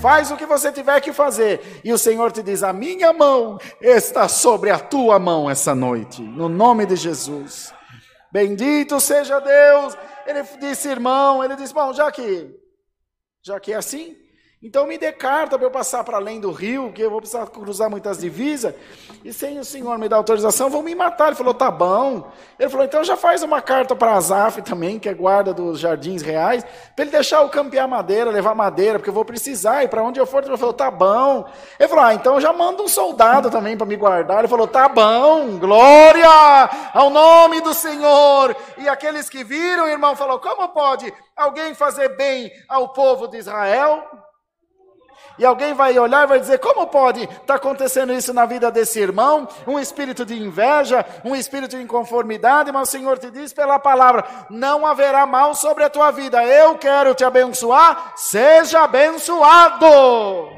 faz o que você tiver que fazer. E o Senhor te diz: a minha mão está sobre a tua mão essa noite, no nome de Jesus. Bendito seja Deus. Ele disse, irmão, ele disse, bom, já que, já que é assim, então me dê carta para eu passar para além do rio, que eu vou precisar cruzar muitas divisas. E sem o senhor me dar autorização, vão me matar. Ele falou, tá bom. Ele falou, então já faz uma carta para Azaf também, que é guarda dos jardins reais, para ele deixar eu campear madeira, levar madeira, porque eu vou precisar. E para onde eu for, ele falou, tá bom. Ele falou, ah, então já manda um soldado também para me guardar. Ele falou, tá bom, glória ao nome do Senhor. E aqueles que viram, o irmão falou, como pode alguém fazer bem ao povo de Israel? E alguém vai olhar e vai dizer: como pode estar tá acontecendo isso na vida desse irmão? Um espírito de inveja, um espírito de inconformidade, mas o Senhor te diz pela palavra: não haverá mal sobre a tua vida. Eu quero te abençoar, seja abençoado.